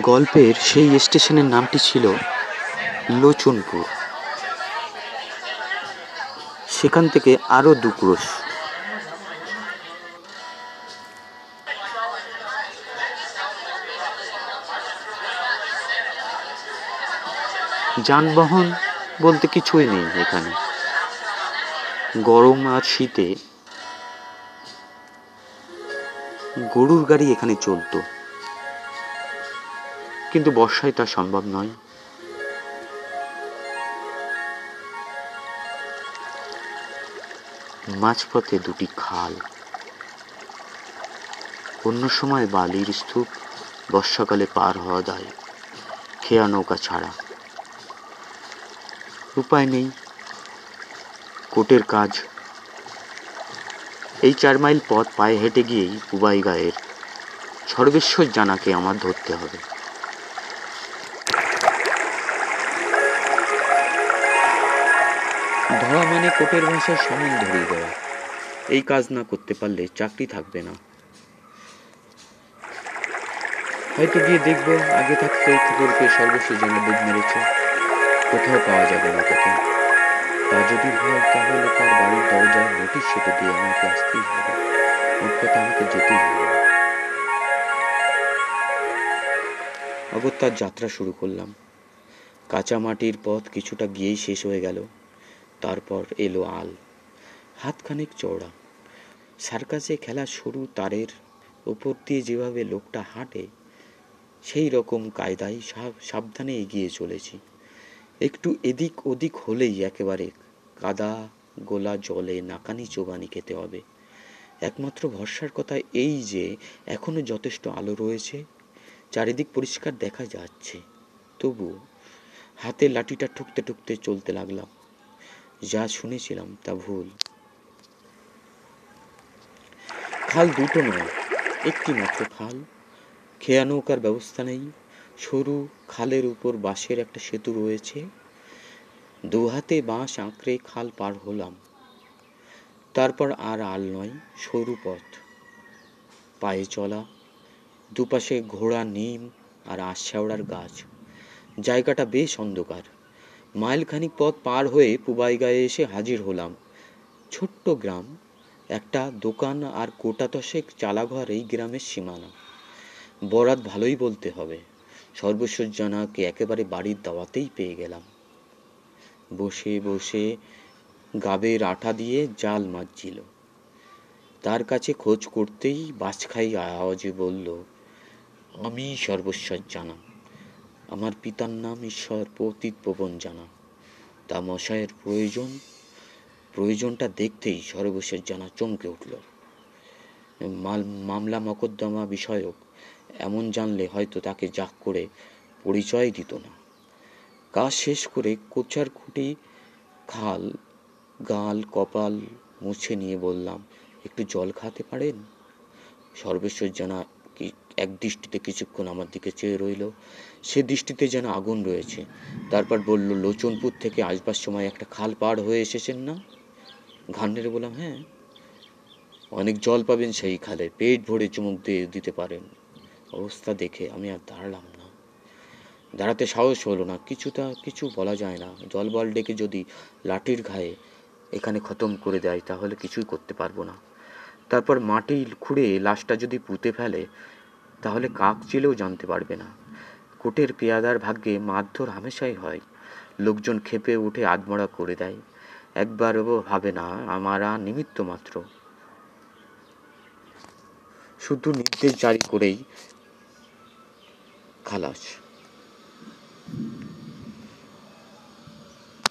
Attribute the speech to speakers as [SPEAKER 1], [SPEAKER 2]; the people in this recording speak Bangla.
[SPEAKER 1] গল্পের সেই স্টেশনের নামটি ছিল লোচনপুর। সেখান থেকে আরও দু ক্রোশ। যানবাহন বলতে কিছুই নেই এখানে। গরম আর শীতে গরুর গাড়ি এখানে চলতো। কিন্তু বর্ষায় তা সম্ভব নয়। মাঝপথে দুটি খাল। অন্য সময় বালির স্তূপ বর্ষাকালে পার হওয়া যায় খেয়া নৌকা ছাড়া। উপায় নেই। কোটের কাজ। এই চার মাইল পথ পায়ে হেঁটে গিয়েই পুবাই গায়ের সর্বেশ্বর জানাকে আমার ধরতে হবে। ধরা মানে কোটের ভাষায় সমন ধরিয়ে দেওয়া। এই কাজ না করতে পারলে চাকরি থাকবে না। হয়তো গিয়ে দেখব, আগে থাকতে পেয়ে সর্বস্ব যেন ডুব মেরেছে। কোথাও পাওয়া যাবে না তাকে। তা যদি হয়, তাহলে তার বাড়ির দরজায় নোটিশ সেটে দিয়ে আমাকে আসতেই হবে। উৎপথে আমাকে যেতেই হবে। অগত্যার যাত্রা শুরু করলাম। কাঁচা মাটির পথ কিছুটা গিয়েই শেষ হয়ে গেল। তারপর এলো আল। হাতখানেক চওড়া। সার্কাসে খেলা সরু তারের উপর দিয়ে যেভাবে লোকটা হাঁটে, সেই রকম কায়দায় সাবধানে এগিয়ে চলেছি। একটু এদিক ওদিক হলেই একেবারে কাদা গোলা জলে নাকানি চোবানি খেতে হবে। একমাত্র ভরসার কথা এই যে এখনও যথেষ্ট আলো রয়েছে, চারিদিক পরিষ্কার দেখা যাচ্ছে। তবু হাতে লাঠিটা ঠুকতে ঠুকতে চলতে লাগলাম। যা শুনেছিলাম তা ভুল। খাল দুটো নয়, একটি মাত্র খাল। খেয়া নৌকার ব্যবস্থা নেই। সরু খালের উপর বাঁশের একটা সেতু রয়েছে। দু হাতে বাঁশ আঁকড়ে খাল পার হলাম। তারপর আর আল নয়, সরু পথ। পায়ে চলা, দুপাশে ঘোড়া, নিম আর আশাওড়ার গাছ। জায়গাটা বেশ অন্ধকার। মাইলখানিক পথ পার হয়ে পুবাই গায়ে এসে হাজির হলাম। ছোট্ট গ্রাম, একটা দোকান আর কোটা দশেক চালাঘর এই গ্রামের সীমানা। বরাত ভালোই বলতে হবে সর্বসজ্জানাকে একেবারে বাড়ির দাওয়াতেই পেয়ে গেলাম। বসে বসে গাবের আঠা দিয়ে জাল মাজছিল। তার কাছে খোঁজ করতেই বাজখাই আওয়াজে বলল, আমি সর্বস্বর জানা আমার পিতার নাম ঈশ্বর পতিত পবন জানা। তা মশায়ের প্রয়োজন, প্রয়োজনটা দেখতেই সর্বশেষ জানা চমকে উঠল। মাল, মামলা মকদ্দমা বিষয়ক এমন জানলে হয়তো তাকে জাক করে পরিচয় দিত না। কাজ শেষ করে কোচার খুঁটি, খাল, গাল, কপাল মুছে নিয়ে বললাম, একটু জল খাতে পারেন? সর্বেশ্বর জানা এক দৃষ্টিতে কিছুক্ষণ আমার দিকে চেয়ে রইল। সে দৃষ্টিতে যেন আগুন রয়েছে। তারপর বলল, লোচনপুর থেকে আসবার সময় একটা খাল পার হয়ে এসেছেন না? ঘান নেড়ে বললাম হ্যাঁ। অনেক জল পাবেন সেই খালে। পেট ভরে চুমুক দিয়ে দিতে পারেন। অবস্থা দেখে আমি আর দাঁড়ালাম না। দাঁড়াতে সাহস হলো না। কিছুটা কিছু বলা যায় না। জল বল ডেকে যদি লাঠির ঘায়ে এখানে খতম করে দেয়, তাহলে কিছুই করতে পারব না। তারপর মাটি খুঁড়ে লাশটা যদি পুঁতে ফেলে, তাহলে কাক চিলেও জানতে পারবে না। কোটের পেয়াদার ভাগ্যে মারধর হামেশাই হয়। লোকজন খেপে উঠে আদমরা করে দেয়। একবারও ভাবে না, আমারা নিমিত্ত মাত্র। শুধু নির্দেশ জারি করেই খালাস।